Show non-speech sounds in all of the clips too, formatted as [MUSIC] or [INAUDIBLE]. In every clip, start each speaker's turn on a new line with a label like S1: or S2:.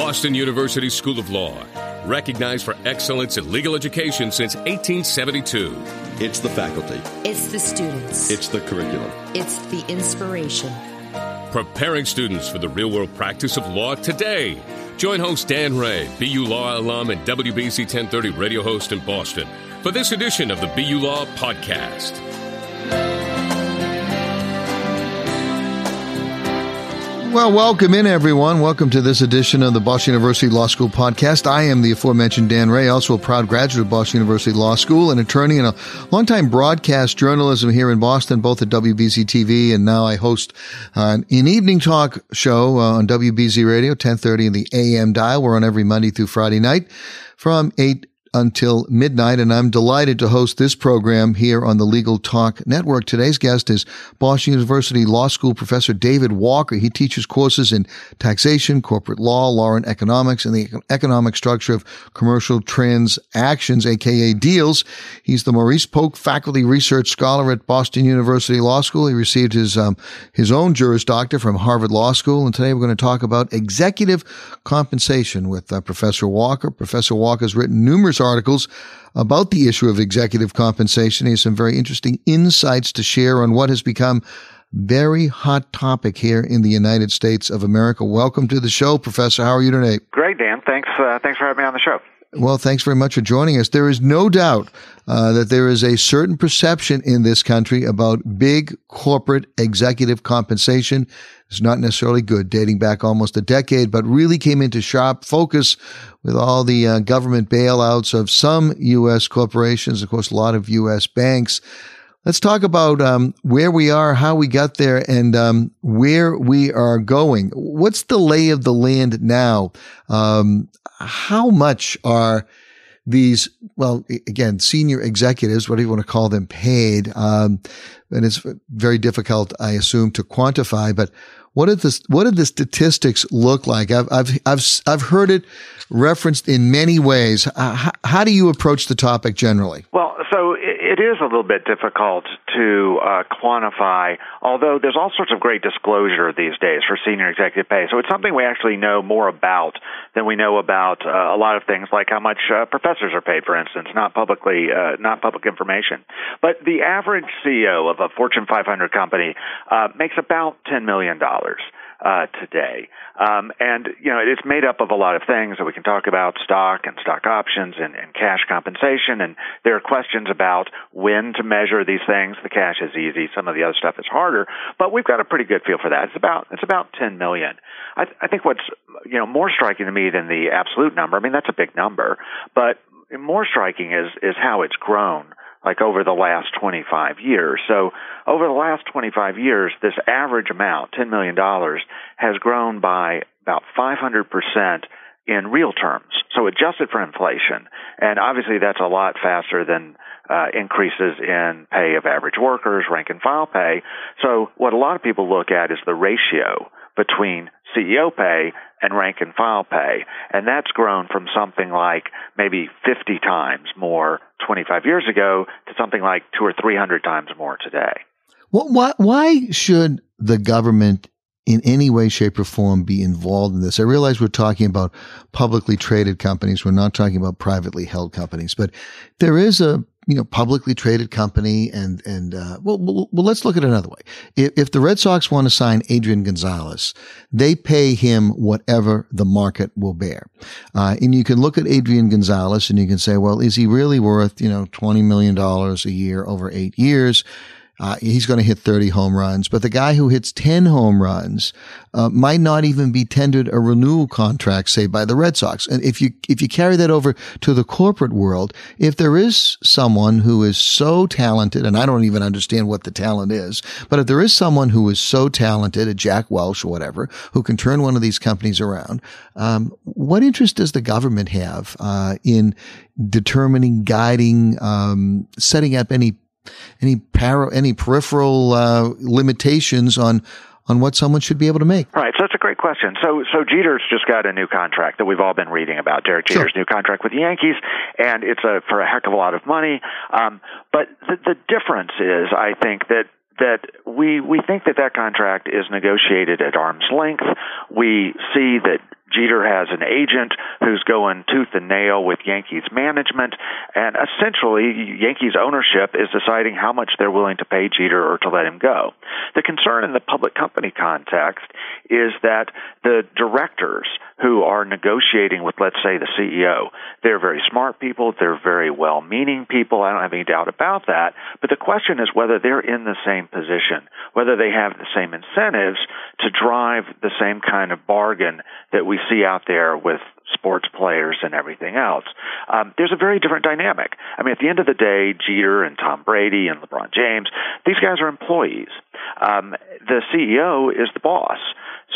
S1: Boston University School of Law, recognized for excellence in legal education since 1872.
S2: It's the faculty,
S3: It's the students.
S2: it's the curriculum.
S3: It's the inspiration.
S1: Preparing students for the real world practice of law today. Join host Dan Ray, BU Law alum and WBZ 1030 radio host in Boston, for this edition of the BU Law Podcast.
S4: Well, welcome in, everyone. Welcome to this edition of the Boston University Law School podcast. I am the aforementioned Dan Ray, also a proud graduate of Boston University Law School, an attorney and a longtime broadcast journalism here in Boston, both at WBZ TV and now I host uh, an evening talk show uh, on WBZ Radio, 1030 in the AM dial. We're on every Monday through Friday night from 8 until midnight, and I'm delighted to host this program here on the Legal Talk Network. Today's guest is Boston University Law School professor David Walker. He teaches courses in taxation, corporate law, law and economics, and the economic structure of commercial transactions, aka deals. He's the Maurice Poch Faculty Research Scholar at Boston University Law School. He received his um, his own Juris Doctor from Harvard Law School, and today we're going to talk about executive compensation with uh, Professor Walker. Professor Walker has written numerous articles about the issue of executive compensation. He has some very interesting insights to share on what has become very hot topic here in the United States of America. Welcome to the show, Professor. How are you today?
S5: Great, Dan. Thanks. Uh, thanks for having me on the show.
S4: Well, thanks very much for joining us. There is no doubt uh, that there is a certain perception in this country about big corporate executive compensation. It's not necessarily good, dating back almost a decade, but really came into sharp focus with all the uh, government bailouts of some U.S. corporations, of course, a lot of U.S. banks. Let's talk about um, where we are, how we got there, and um, where we are going. What's the lay of the land now? Um, how much are these, well, again, senior executives, what do you want to call them, paid? Um, and it's very difficult, I assume, to quantify, but what did the what did the statistics look like? I've I've I've I've heard it referenced in many ways. Uh, how, how, do you approach the topic generally?
S5: Well, so it, it is a little bit difficult to uh, quantify, although there's all sorts of great disclosure these days for senior executive pay. So it's something we actually know more about than we know about uh, a lot of things like how much uh, professors are paid, for instance, not publicly uh, not public information. But the average CEO of a Fortune 500 company uh, makes about ten million dollars uh, today. Um, and, you know, it's made up of a lot of things that we can talk about stock and stock options and, and cash compensation. And there are questions about when to measure these things. The cash is easy. Some of the other stuff is harder, but we've got a pretty good feel for that. It's about, it's about 10 million. I, I think what's, you know, more striking to me than the absolute number, I mean, that's a big number, but more striking is, is how it's grown like over the last 25 years. So over the last 25 years, this average amount, $10 million, has grown by about 500% in real terms. So adjusted for inflation. And obviously that's a lot faster than uh, increases in pay of average workers, rank and file pay. So what a lot of people look at is the ratio between CEO pay and rank and file pay. And that's grown from something like maybe 50 times more 25 years ago to something like two or 300 times more today.
S4: Well, why, why should the government in any way, shape, or form be involved in this? I realize we're talking about publicly traded companies. We're not talking about privately held companies, but there is a you know, publicly traded company and, and, uh, well, well, well, let's look at it another way. If, if the Red Sox want to sign Adrian Gonzalez, they pay him whatever the market will bear. Uh, and you can look at Adrian Gonzalez and you can say, well, is he really worth, you know, $20 million a year over eight years? Uh, he's going to hit 30 home runs, but the guy who hits 10 home runs uh, might not even be tendered a renewal contract, say by the Red Sox. And if you if you carry that over to the corporate world, if there is someone who is so talented, and I don't even understand what the talent is, but if there is someone who is so talented, a Jack Welch or whatever, who can turn one of these companies around, um, what interest does the government have uh, in determining, guiding, um, setting up any any para, any peripheral uh, limitations on on what someone should be able to make?
S5: Right. So that's a great question. So so Jeter's just got a new contract that we've all been reading about. Derek Jeter's sure. new contract with the Yankees, and it's a for a heck of a lot of money. Um, but the, the difference is, I think that that we we think that that contract is negotiated at arm's length. We see that Jeter has an agent who's going tooth and nail with Yankees management, and essentially, Yankees ownership is deciding how much they're willing to pay Jeter or to let him go. The concern in the public company context is that the directors who are negotiating with, let's say, the CEO, they're very smart people, they're very well meaning people, I don't have any doubt about that, but the question is whether they're in the same position, whether they have the same incentives to drive the same kind of bargain that we see out there with sports players and everything else. Um, there's a very different dynamic. I mean, at the end of the day, Jeter and Tom Brady and LeBron James, these guys are employees. Um, the CEO is the boss.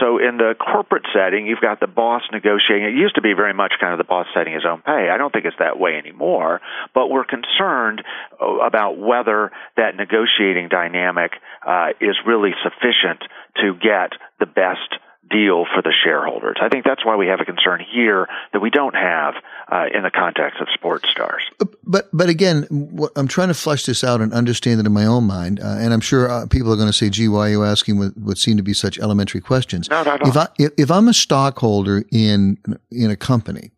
S5: So in the corporate setting, you've got the boss negotiating. It used to be very much kind of the boss setting his own pay. I don't think it's that way anymore, but we're concerned about whether that negotiating dynamic uh, is really sufficient to get the best deal for the shareholders. I think that's why we have a concern here that we don't have uh, in the context of sports stars.
S4: But but again, I'm trying to flesh this out and understand it in my own mind, uh, and I'm sure uh, people are going to say, "Gee, why are you asking what, what seem to be such elementary questions?"
S5: No, no, no.
S4: If I if I'm a stockholder in in a company,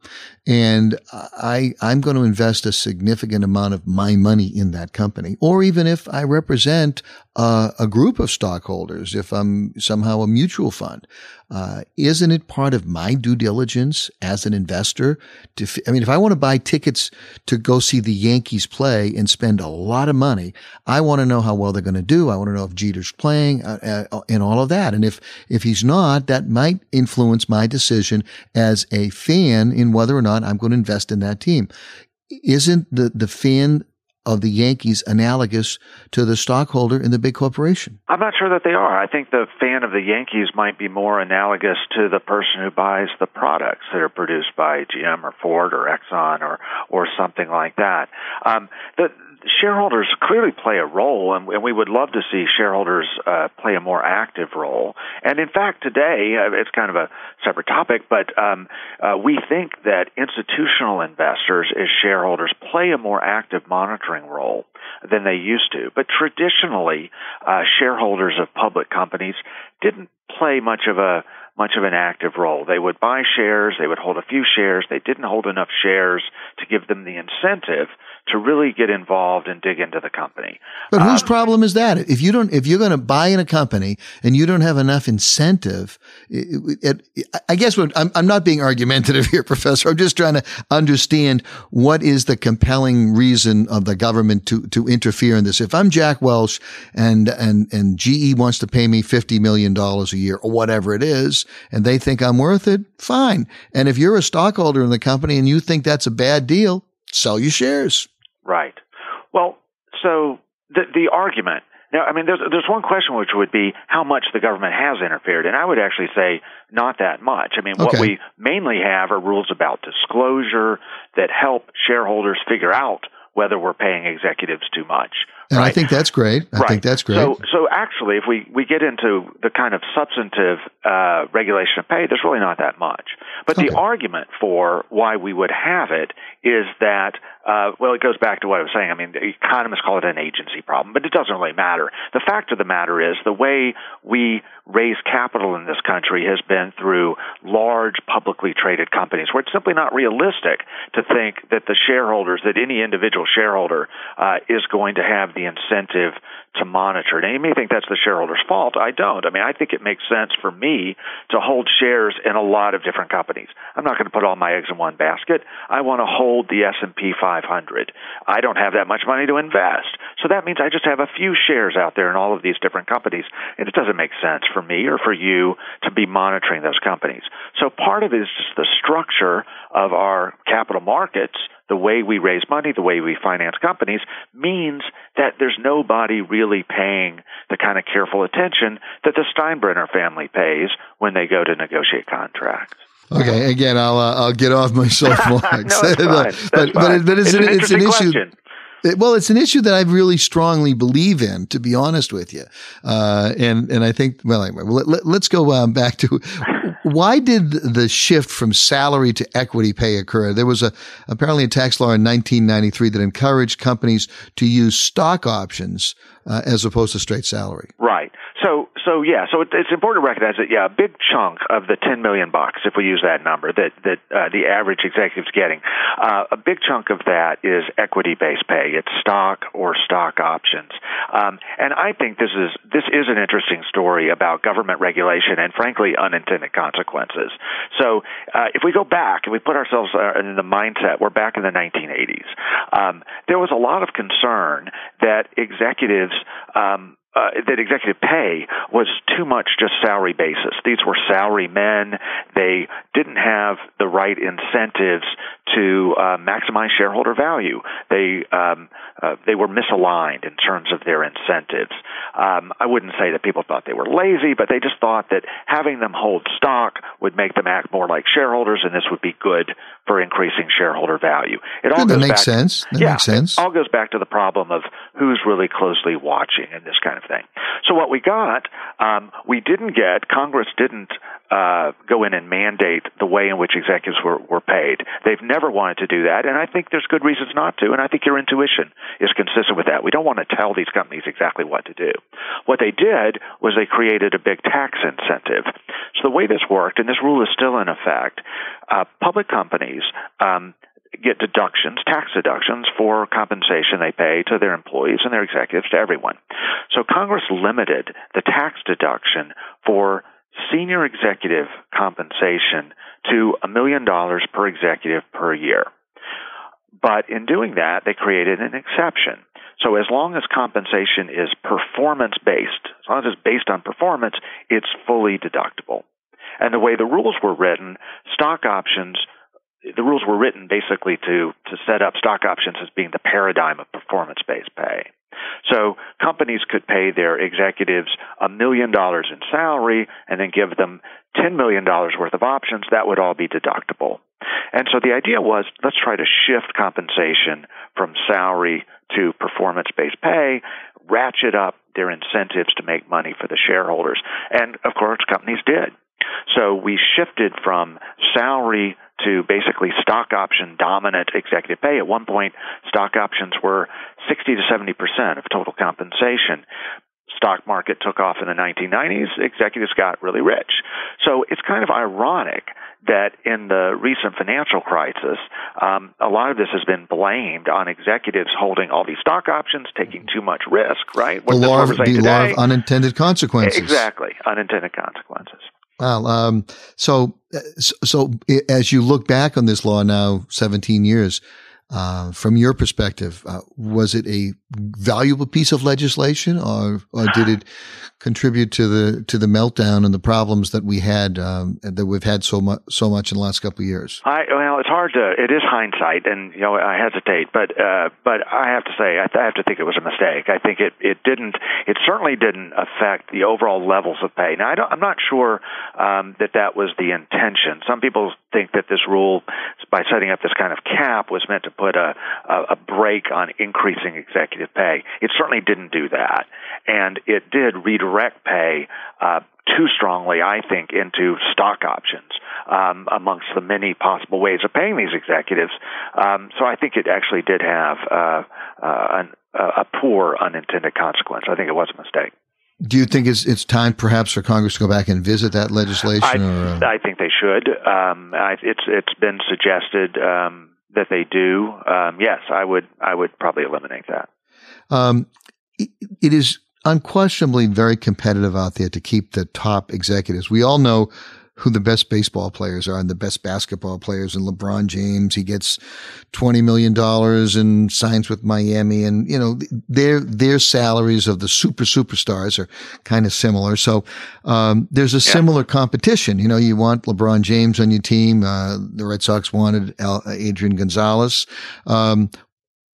S4: and I I'm going to invest a significant amount of my money in that company, or even if I represent uh, a group of stockholders, if I'm somehow a mutual fund, uh, isn't it part of my due diligence as an investor? To, I mean, if I want to buy tickets to go see the Yankees play and spend a lot of money, I want to know how well they're going to do. I want to know if Jeter's playing uh, uh, and all of that. And if if he's not, that might influence my decision as a fan in whether or not I'm going to invest in that team. Isn't the the fan of the Yankees analogous to the stockholder in the big corporation?
S5: I'm not sure that they are. I think the fan of the Yankees might be more analogous to the person who buys the products that are produced by GM or Ford or Exxon or or something like that. Um, the shareholders clearly play a role, and, we would love to see shareholders uh, play a more active role. And in fact, today uh, it's kind of a separate topic, but um, uh, we think that institutional investors, as shareholders, play a more active monitoring role than they used to. But traditionally, uh, shareholders of public companies didn't play much of a much of an active role. They would buy shares, they would hold a few shares, they didn't hold enough shares to give them the incentive to really get involved and dig into the company.
S4: But whose um, problem is that? If you don't, if you're going to buy in a company and you don't have enough incentive, it, it, I guess what, I'm, I'm not being argumentative [LAUGHS] here, Professor. I'm just trying to understand what is the compelling reason of the government to to interfere in this. If I'm Jack Welch and and and GE wants to pay me fifty million dollars a year or whatever it is, and they think I'm worth it, fine. And if you're a stockholder in the company and you think that's a bad deal, sell your shares.
S5: Right. Well, so the the argument now, I mean, there's there's one question which would be how much the government has interfered, and I would actually say not that much. I mean, okay. what we mainly have are rules about disclosure that help shareholders figure out whether we're paying executives too much.
S4: And
S5: right?
S4: I think that's great. I
S5: right.
S4: think that's great.
S5: So, so actually, if we, we get into the kind of substantive uh, regulation of pay, there's really not that much. But okay. the argument for why we would have it is that, uh, well, it goes back to what I was saying. I mean, the economists call it an agency problem, but it doesn't really matter. The fact of the matter is the way we raise capital in this country has been through large publicly traded companies where it's simply not realistic to think that the shareholders, that any individual shareholder uh, is going to have the incentive to monitor it. And you may think that's the shareholder's fault. I don't. I mean, I think it makes sense for me to hold shares in a lot of different companies. I'm not going to put all my eggs in one basket. I want to hold the S&P 500. I don't have that much money to invest. So that means I just have a few shares out there in all of these different companies. And it doesn't make sense for me or for you to be monitoring those companies. So part of it is just the structure of our capital markets the way we raise money, the way we finance companies, means that there's nobody really paying the kind of careful attention that the Steinbrenner family pays when they go to negotiate contracts.
S4: Okay, again, I'll uh, I'll get off my [LAUGHS] soapbox.
S5: no, it's [LAUGHS] fine.
S4: but, but, it, but it's,
S5: it's, an, it's an issue.
S4: Question. Well, it's an issue that I really strongly believe in, to be honest with you. Uh, and, and I think, well, anyway, let, us go um, back to [LAUGHS] why did the shift from salary to equity pay occur? There was a apparently a tax law in 1993 that encouraged companies to use stock options uh, as opposed to straight salary.
S5: Right. So yeah, so it, it's important to recognize that yeah, a big chunk of the 10 million bucks, if we use that number, that that uh, the average executive's getting, uh, a big chunk of that is equity-based pay. It's stock or stock options, um, and I think this is this is an interesting story about government regulation and frankly unintended consequences. So uh, if we go back and we put ourselves uh, in the mindset, we're back in the 1980s. Um, there was a lot of concern that executives um, uh, that executive pay was too much just salary basis. These were salary men. They didn't have the right incentives to uh, maximize shareholder value. They um, uh, they were misaligned in terms of their incentives. Um, I wouldn't say that people thought they were lazy, but they just thought that having them hold stock would make them act more like shareholders, and this would be good for increasing shareholder value.
S4: It all that makes sense. That
S5: yeah,
S4: makes sense.
S5: It all goes back to the problem of who's really closely watching and this kind of thing. So what we got, um, we didn't get. Congress didn't uh, go in and mandate the way in which executives were, were paid. They've never wanted to do that, and I think there's good reasons not to. And I think your intuition is consistent with that. We don't want to tell these companies exactly what to do. What they did was they created a big tax incentive. So the way this worked, and this rule is still in effect, uh, public companies um, get deductions, tax deductions for compensation they pay to their employees and their executives, to everyone. So Congress limited the tax deduction for senior executive compensation to a million dollars per executive per year. But in doing that, they created an exception. So as long as compensation is performance based, as long as it's based on performance, it's fully deductible. And the way the rules were written, stock options, the rules were written basically to, to set up stock options as being the paradigm of performance based pay. So companies could pay their executives a million dollars in salary and then give them $10 million worth of options. That would all be deductible. And so the idea was let's try to shift compensation from salary to performance based pay, ratchet up their incentives to make money for the shareholders. And of course, companies did. So we shifted from salary to basically stock option dominant executive pay. At one point, stock options were 60 to 70 percent of total compensation. Stock market took off in the 1990s. Executives got really rich. So it's kind of ironic that in the recent financial crisis, um, a lot of this has been blamed on executives holding all these stock options, taking too much risk, right?
S4: What the law, of, the law of unintended consequences.
S5: Exactly, unintended consequences.
S4: Well, um, so, so as you look back on this law now, 17 years, uh, from your perspective, uh, was it a valuable piece of legislation, or, or did it contribute to the to the meltdown and the problems that we had um, that we've had so much so much in the last couple of years?
S5: I, well, it's hard to. It is hindsight, and you know I hesitate, but uh, but I have to say I, I have to think it was a mistake. I think it it didn't. It certainly didn't affect the overall levels of pay. Now I I'm not sure um, that that was the intention. Some people think that this rule, by setting up this kind of cap, was meant to put a a, a brake on increasing executive pay. It certainly didn't do that, and it did redirect pay uh, too strongly, I think, into stock options um, amongst the many possible ways of paying these executives. Um, so I think it actually did have uh, uh, an, a poor unintended consequence. I think it was a mistake.
S4: Do you think it's it's time perhaps for Congress to go back and visit that legislation? I,
S5: or, uh... I think they should. Um, I, it's it's been suggested um, that they do. Um, yes, I would I would probably eliminate that.
S4: Um, it, it is unquestionably very competitive out there to keep the top executives. We all know who the best baseball players are and the best basketball players. And LeBron James, he gets $20 million and signs with Miami. And, you know, their, their salaries of the super superstars are kind of similar. So, um, there's a yeah. similar competition. You know, you want LeBron James on your team. Uh, the Red Sox wanted Adrian Gonzalez. Um,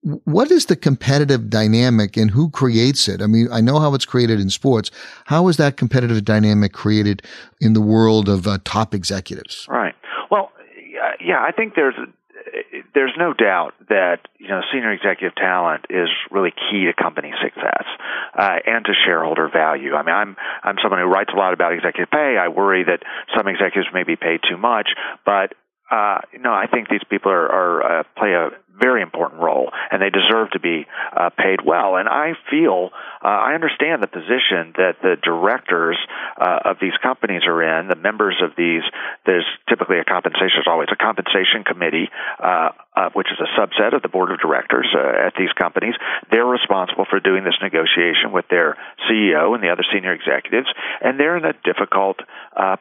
S4: what is the competitive dynamic and who creates it? I mean, I know how it's created in sports. How is that competitive dynamic created in the world of uh, top executives?
S5: Right. Well, yeah, I think there's there's no doubt that you know senior executive talent is really key to company success uh, and to shareholder value. I mean, I'm I'm someone who writes a lot about executive pay. I worry that some executives may be paid too much, but uh, no, I think these people are, are uh, play a very important role, and they deserve to be uh, paid well. And I feel uh, I understand the position that the directors uh, of these companies are in, the members of these. There's typically a compensation, there's always a compensation committee, uh, uh, which is a subset of the board of directors uh, at these companies. They're responsible for doing this negotiation with their CEO and the other senior executives, and they're in a difficult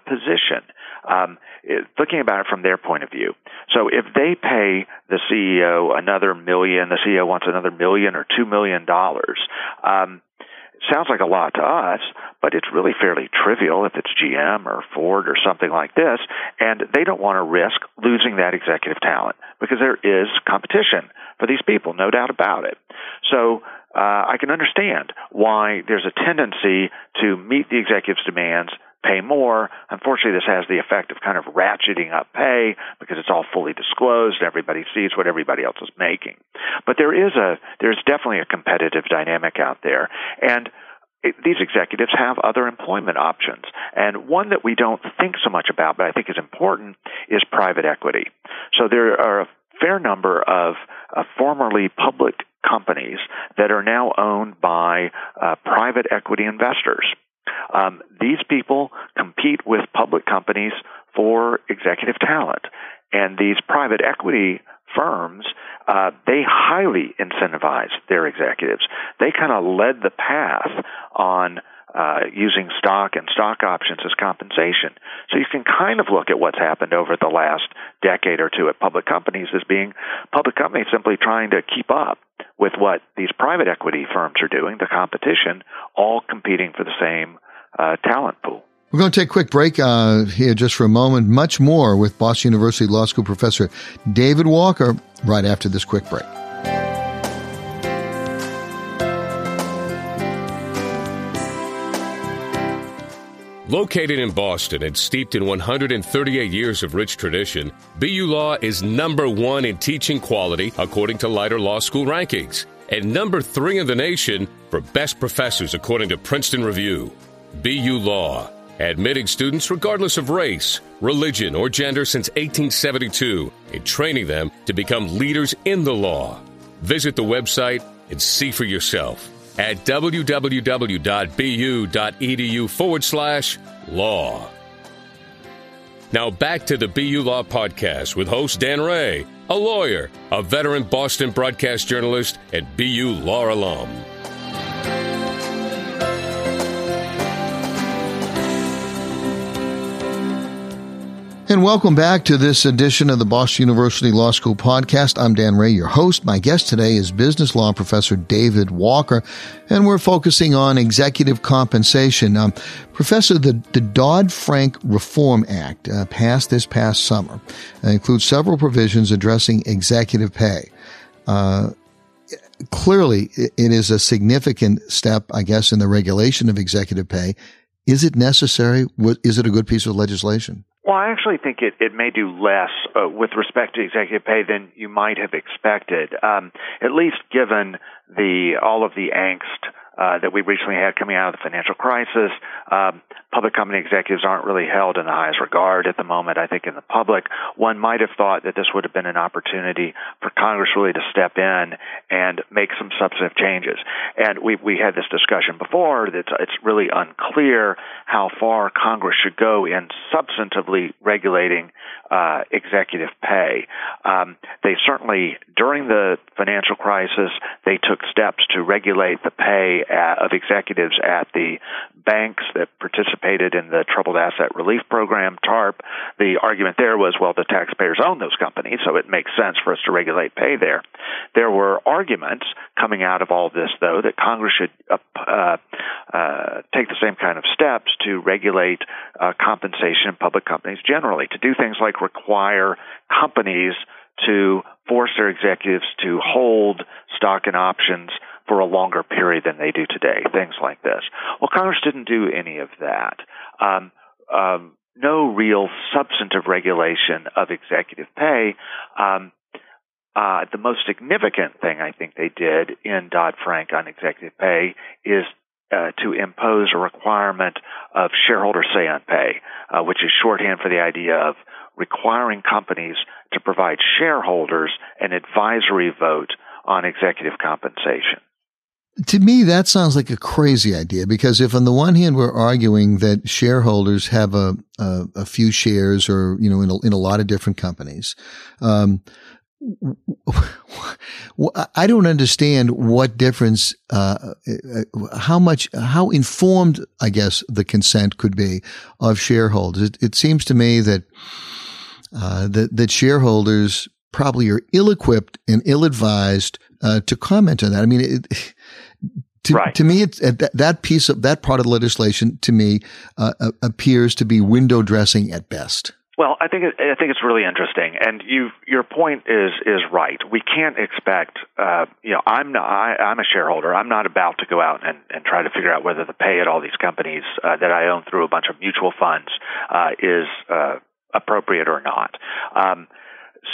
S5: position. Um, looking about it from their point of view. So if they pay the CEO another million, the CEO wants another million or two million dollars. Um, sounds like a lot to us, but it's really fairly trivial if it's GM or Ford or something like this, and they don't want to risk losing that executive talent because there is competition for these people, no doubt about it. So uh, I can understand why there's a tendency to meet the executive's demands pay more. Unfortunately, this has the effect of kind of ratcheting up pay because it's all fully disclosed. Everybody sees what everybody else is making. But there is a there's definitely a competitive dynamic out there, and it, these executives have other employment options. And one that we don't think so much about, but I think is important, is private equity. So there are a fair number of uh, formerly public companies that are now owned by uh, private equity investors. Um, these people compete with public companies for executive talent. And these private equity firms, uh, they highly incentivize their executives. They kind of led the path on uh, using stock and stock options as compensation. So you can kind of look at what's happened over the last decade or two at public companies as being public companies simply trying to keep up with what these private equity firms are doing, the competition, all competing for the same uh, talent pool.
S4: We're going to take a quick break uh, here just for a moment. Much more with Boston University Law School professor David Walker right after this quick break.
S1: Located in Boston and steeped in 138 years of rich tradition, BU Law is number one in teaching quality according to Leiter Law School rankings, and number three in the nation for best professors according to Princeton Review. BU Law, admitting students regardless of race, religion, or gender since 1872, and training them to become leaders in the law. Visit the website and see for yourself at www.bu.edu forward slash law. Now back to the BU Law Podcast with host Dan Ray, a lawyer, a veteran Boston broadcast journalist, and BU Law alum.
S4: And welcome back to this edition of the Boston University Law School podcast. I'm Dan Ray, your host. My guest today is business law professor David Walker, and we're focusing on executive compensation. Um, professor, the, the Dodd-Frank Reform Act uh, passed this past summer uh, includes several provisions addressing executive pay. Uh, clearly, it is a significant step, I guess, in the regulation of executive pay. Is it necessary? Is it a good piece of legislation?
S5: Well, I actually think it, it may do less uh, with respect to executive pay than you might have expected, um, at least given the all of the angst uh, that we recently had coming out of the financial crisis. Um, public company executives aren't really held in the highest regard at the moment, I think, in the public. One might have thought that this would have been an opportunity for Congress really to step in and make some substantive changes. And we, we had this discussion before that it's really unclear how far Congress should go in substantively regulating uh, executive pay. Um, they certainly, during the financial crisis, they took steps to regulate the pay at, of executives at the banks that participated in the Troubled Asset Relief Program, TARP. The argument there was, well, the taxpayers own those companies, so it makes sense for us to regulate pay there. There were arguments coming out of all this, though, that Congress should uh, uh, take the same kind of steps to regulate uh, compensation in public companies generally, to do things like require companies to force their executives to hold stock and options for a longer period than they do today, things like this. Well, Congress didn't do any of that. Um, um, no real substantive regulation of executive pay. Um, uh, the most significant thing I think they did in Dodd Frank on executive pay is uh, to impose a requirement of shareholder say on pay, uh, which is shorthand for the idea of requiring companies to provide shareholders an advisory vote on executive compensation.
S4: To me, that sounds like a crazy idea because if on the one hand we're arguing that shareholders have a a, a few shares or you know in a, in a lot of different companies, um, I don't understand what difference, uh, uh, how much, how informed, I guess, the consent could be of shareholders. It, it seems to me that uh, that that shareholders probably are ill-equipped and ill-advised uh, to comment on that. I mean, it, to,
S5: right.
S4: to me, it's that, that piece of that part of the legislation to me uh, appears to be window dressing at best.
S5: Well, I think it, I think it's really interesting, and you your point is is right. We can't expect, uh, you know, I'm not, I, I'm a shareholder. I'm not about to go out and, and try to figure out whether the pay at all these companies uh, that I own through a bunch of mutual funds uh, is uh, appropriate or not. Um,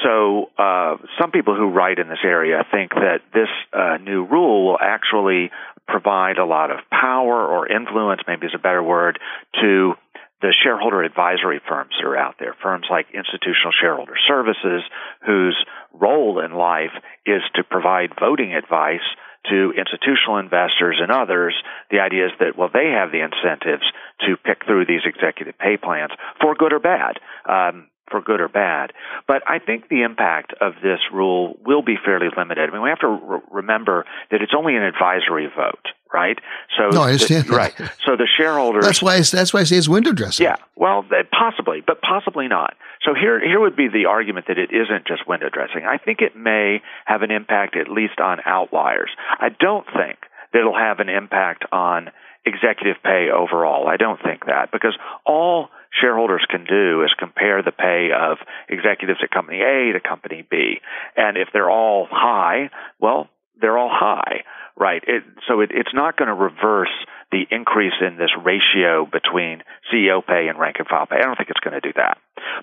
S5: so uh, some people who write in this area think that this uh, new rule will actually provide a lot of power or influence, maybe is a better word, to the shareholder advisory firms that are out there, firms like Institutional Shareholder Services, whose role in life is to provide voting advice to institutional investors and others. The idea is that, well, they have the incentives to pick through these executive pay plans for good or bad. Um, for good or bad. But I think the impact of this rule will be fairly limited. I mean, we have to re- remember that it's only an advisory vote, right?
S4: So no, I understand.
S5: The, right. So the shareholders.
S4: That's why. That's why I say it's window dressing.
S5: Yeah. Well, possibly, but possibly not. So here, here would be the argument that it isn't just window dressing. I think it may have an impact, at least on outliers. I don't think that it'll have an impact on executive pay overall. I don't think that because all shareholders can do is compare the pay of executives at company A to company B. And if they're all high, well, they're all high, right? It, so it, it's not going to reverse the increase in this ratio between CEO pay and rank and file pay. I don't think it's going to do that.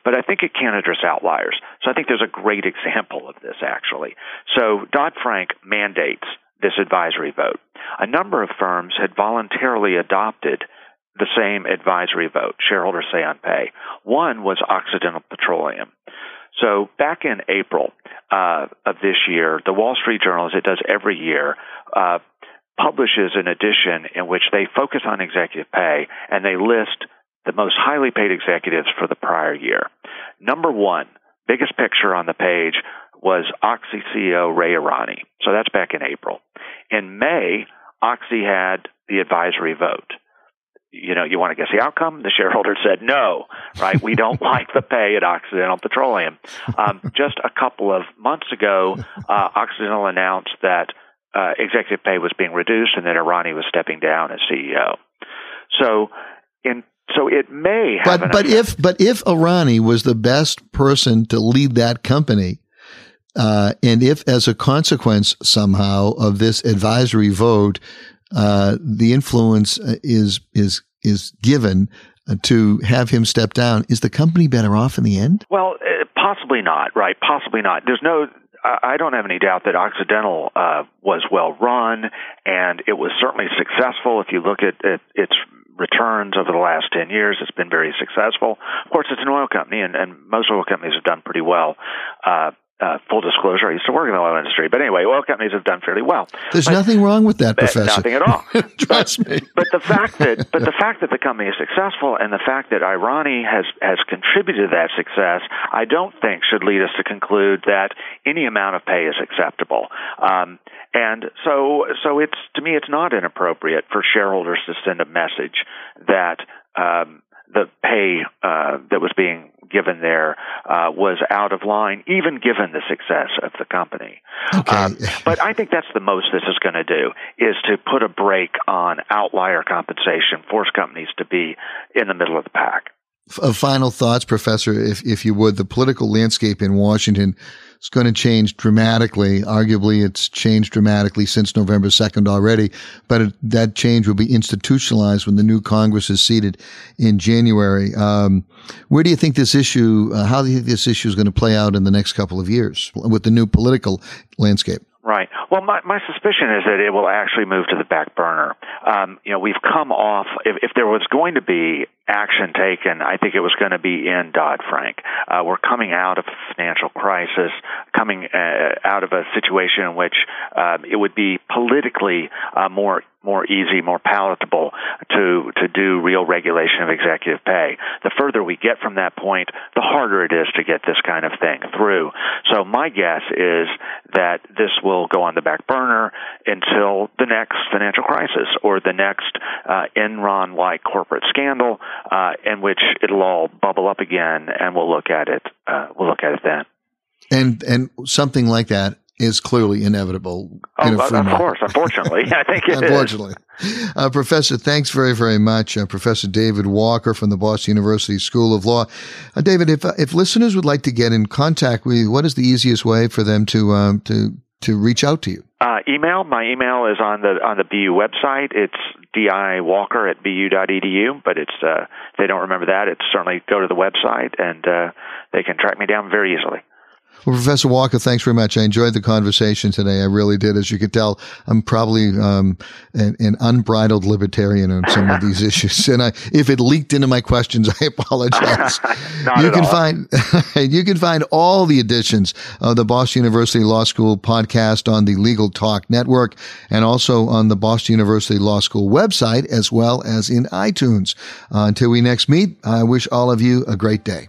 S5: But I think it can address outliers. So I think there's a great example of this actually. So Dodd Frank mandates this advisory vote. A number of firms had voluntarily adopted the same advisory vote, shareholders say on pay. One was Occidental Petroleum. So back in April uh, of this year, the Wall Street Journal, as it does every year, uh, publishes an edition in which they focus on executive pay and they list the most highly paid executives for the prior year. Number one, biggest picture on the page was Oxy CEO Ray Irani. So that's back in April. In May, Oxy had the advisory vote you know, you want to guess the outcome? The shareholders said no, right? We don't [LAUGHS] like the pay at Occidental Petroleum. Um, just a couple of months ago, uh, Occidental announced that uh, executive pay was being reduced and that Irani was stepping down as CEO. So, in so it may
S4: have. But but if but if Irani was the best person to lead that company, uh, and if as a consequence somehow of this advisory vote, uh, the influence uh, is is is given uh, to have him step down, is the company better off in the end?
S5: Well, uh, possibly not. Right? Possibly not. There's no. I don't have any doubt that Occidental uh, was well run, and it was certainly successful. If you look at, its returns over the last 10 years. It's been very successful. Of course, it's an oil company, and, and most oil companies have done pretty well. Uh, uh, full disclosure, I used to work in the oil industry. But anyway, oil companies have done fairly well.
S4: There's
S5: but,
S4: nothing wrong with that, Professor.
S5: Nothing at all. [LAUGHS]
S4: Trust
S5: but,
S4: me.
S5: but the fact that but the [LAUGHS] fact that the company is successful and the fact that Irani has has contributed to that success, I don't think should lead us to conclude that any amount of pay is acceptable. Um, and so so it's to me it's not inappropriate for shareholders to send a message that um, the pay uh, that was being given there uh, was out of line, even given the success of the company.
S4: Okay. Um,
S5: but I think that's the most this is going to do is to put a brake on outlier compensation, force companies to be in the middle of the pack.
S4: F- final thoughts, Professor, if if you would, the political landscape in Washington is going to change dramatically. Arguably, it's changed dramatically since November 2nd already, but it, that change will be institutionalized when the new Congress is seated in January. Um, where do you think this issue, uh, how do you think this issue is going to play out in the next couple of years with the new political landscape?
S5: Right. Well, my, my suspicion is that it will actually move to the back burner. Um, you know, we've come off, if, if there was going to be action taken, I think it was going to be in Dodd Frank. Uh, we're coming out of a financial crisis, coming uh, out of a situation in which uh, it would be politically uh, more more easy, more palatable to to do real regulation of executive pay. The further we get from that point, the harder it is to get this kind of thing through. So my guess is that this will go on the back burner until the next financial crisis or the next uh, Enron-like corporate scandal, uh, in which it'll all bubble up again, and we'll look at it. Uh, we'll look at it then.
S4: And and something like that is clearly inevitable.
S5: Oh, in of course, unfortunately. [LAUGHS] I think it
S4: unfortunately. Uh, Professor, thanks very, very much. Uh, Professor David Walker from the Boston University School of Law. Uh, David, if, uh, if listeners would like to get in contact with you, what is the easiest way for them to, um, to, to reach out to you?
S5: Uh, email. My email is on the on the BU website. It's diwalker at bu.edu. But it's uh, if they don't remember that, it's certainly go to the website and uh, they can track me down very easily.
S4: Well, Professor Walker, thanks very much. I enjoyed the conversation today. I really did. As you could tell, I'm probably um, an, an, unbridled libertarian on some of these [LAUGHS] issues. And I, if it leaked into my questions, [LAUGHS] I apologize. [LAUGHS] you can all. find you can find all the editions of the Boston University Law School podcast on the Legal Talk Network and also on the Boston University Law School website as well as in iTunes. Uh, until we next meet, I wish all of you a great day.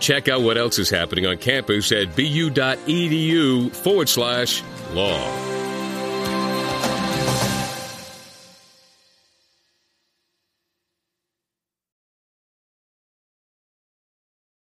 S1: Check out what else is happening on campus at bu.edu forward slash law.